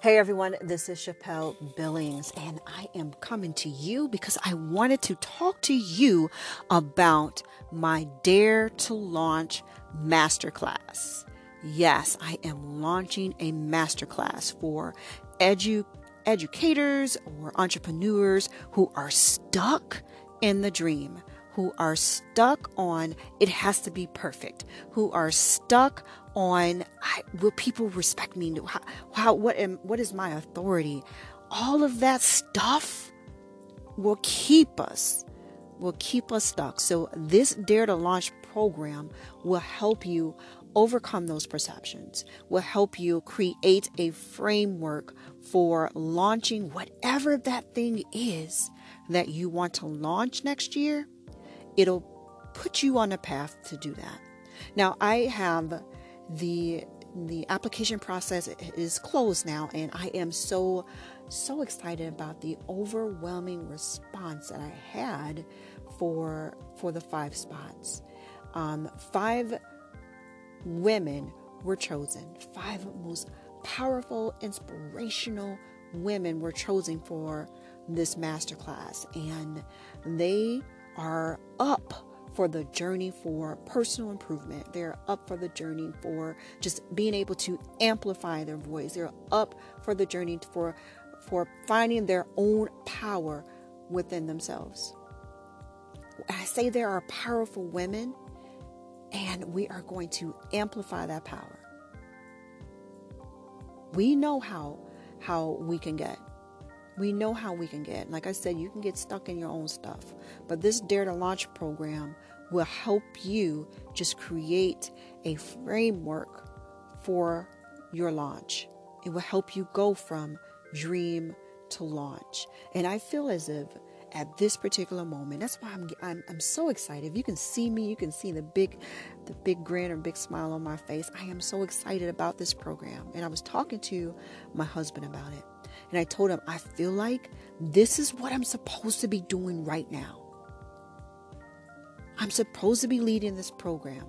Hey everyone, this is Chappel Billings, and I am coming to you because I wanted to talk to you about my Dare to Launch Masterclass. Yes, I am launching a masterclass for edu- educators or entrepreneurs who are stuck in the dream, who are stuck on it has to be perfect, who are stuck on will people respect me? How, how what am what is my authority? All of that stuff will keep us will keep us stuck. So this Dare to Launch program will help you overcome those perceptions, will help you create a framework for launching whatever that thing is that you want to launch next year. It'll put you on a path to do that. Now, I have the the application process is closed now and I am so so excited about the overwhelming response that I had for for the five spots. Um, five women were chosen. Five most powerful, inspirational women were chosen for this masterclass, and they are up for the journey for personal improvement. They're up for the journey for just being able to amplify their voice. They're up for the journey for for finding their own power within themselves. I say there are powerful women and we are going to amplify that power. We know how how we can get. We know how we can get. Like I said, you can get stuck in your own stuff. But this Dare to Launch program will help you just create a framework for your launch. It will help you go from dream to launch. And I feel as if at this particular moment. That's why I'm, I'm I'm so excited. If you can see me, you can see the big the big grin or big smile on my face. I am so excited about this program. And I was talking to my husband about it. And I told him I feel like this is what I'm supposed to be doing right now. I'm supposed to be leading this program.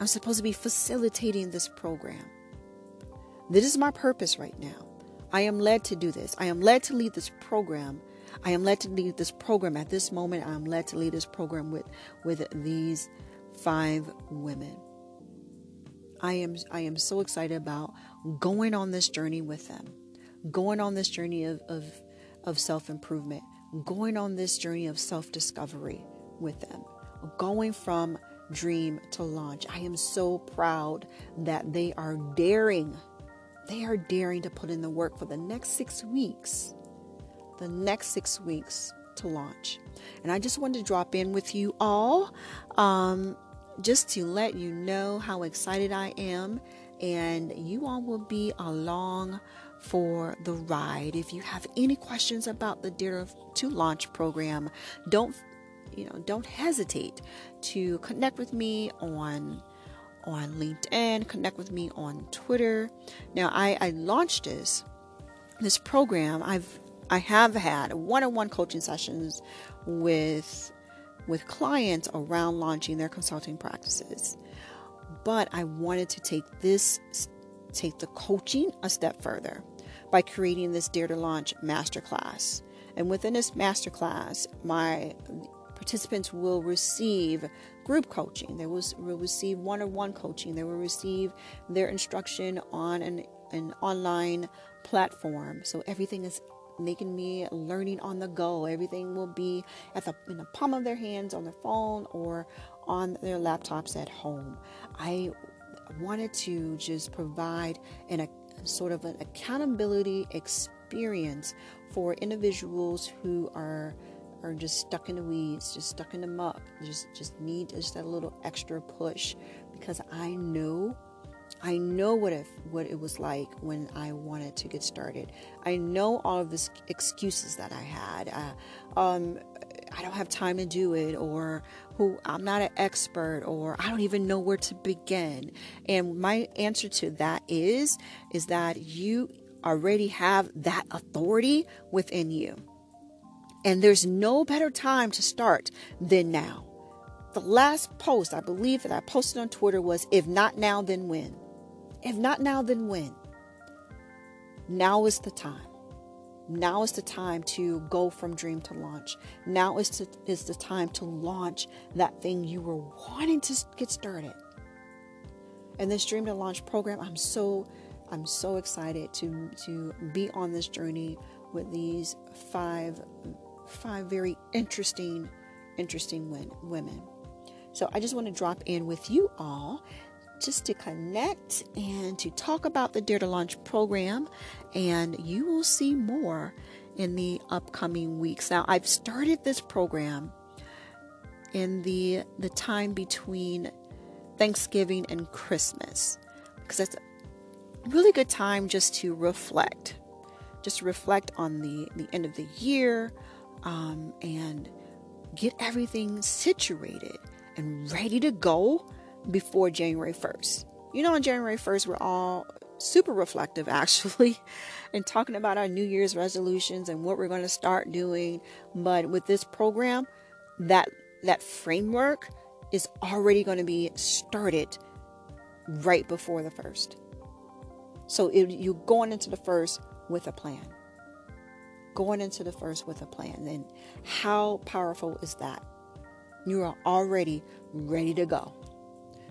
I'm supposed to be facilitating this program. This is my purpose right now. I am led to do this. I am led to lead this program I am led to lead this program at this moment. I am led to lead this program with, with these five women. I am I am so excited about going on this journey with them, going on this journey of of, of self improvement, going on this journey of self discovery with them, going from dream to launch. I am so proud that they are daring, they are daring to put in the work for the next six weeks the next six weeks to launch. And I just wanted to drop in with you all um, just to let you know how excited I am. And you all will be along for the ride. If you have any questions about the Dare to Launch program, don't you know, don't hesitate to connect with me on on LinkedIn, connect with me on Twitter. Now I, I launched this this program. I've I have had one-on-one coaching sessions with with clients around launching their consulting practices. But I wanted to take this take the coaching a step further by creating this Dare to Launch masterclass. And within this masterclass, my participants will receive group coaching. They will, will receive one-on-one coaching. They will receive their instruction on an, an online platform. So everything is making me learning on the go. Everything will be at the in the palm of their hands, on their phone, or on their laptops at home. I wanted to just provide an sort of an accountability experience for individuals who are are just stuck in the weeds, just stuck in the muck, just just need just that little extra push because I know I know what it, what it was like when I wanted to get started. I know all of the excuses that I had. Uh, um, I don't have time to do it, or who I'm not an expert, or I don't even know where to begin. And my answer to that is is that you already have that authority within you. And there's no better time to start than now. The last post I believe that I posted on Twitter was if not now then when? If not now, then when? Now is the time. Now is the time to go from dream to launch. Now is, to, is the time to launch that thing you were wanting to get started. And this dream to launch program, I'm so I'm so excited to to be on this journey with these five five very interesting interesting women. So I just want to drop in with you all just to connect and to talk about the Dare to Launch program. And you will see more in the upcoming weeks. Now, I've started this program in the the time between Thanksgiving and Christmas because that's a really good time just to reflect, just reflect on the the end of the year, um, and get everything situated and ready to go before January 1st. You know, on January 1st, we're all super reflective actually and talking about our New Year's resolutions and what we're going to start doing. But with this program, that that framework is already going to be started right before the first. So it, you're going into the first with a plan. Going into the first with a plan. And how powerful is that? You are already ready to go.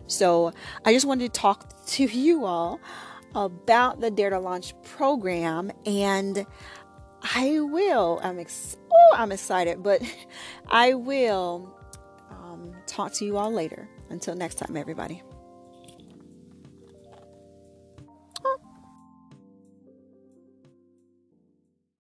So I just wanted to talk to you all about the Dare to Launch program and I will, I'm, ex- oh, I'm excited, but I will um, talk to you all later. Until next time, everybody.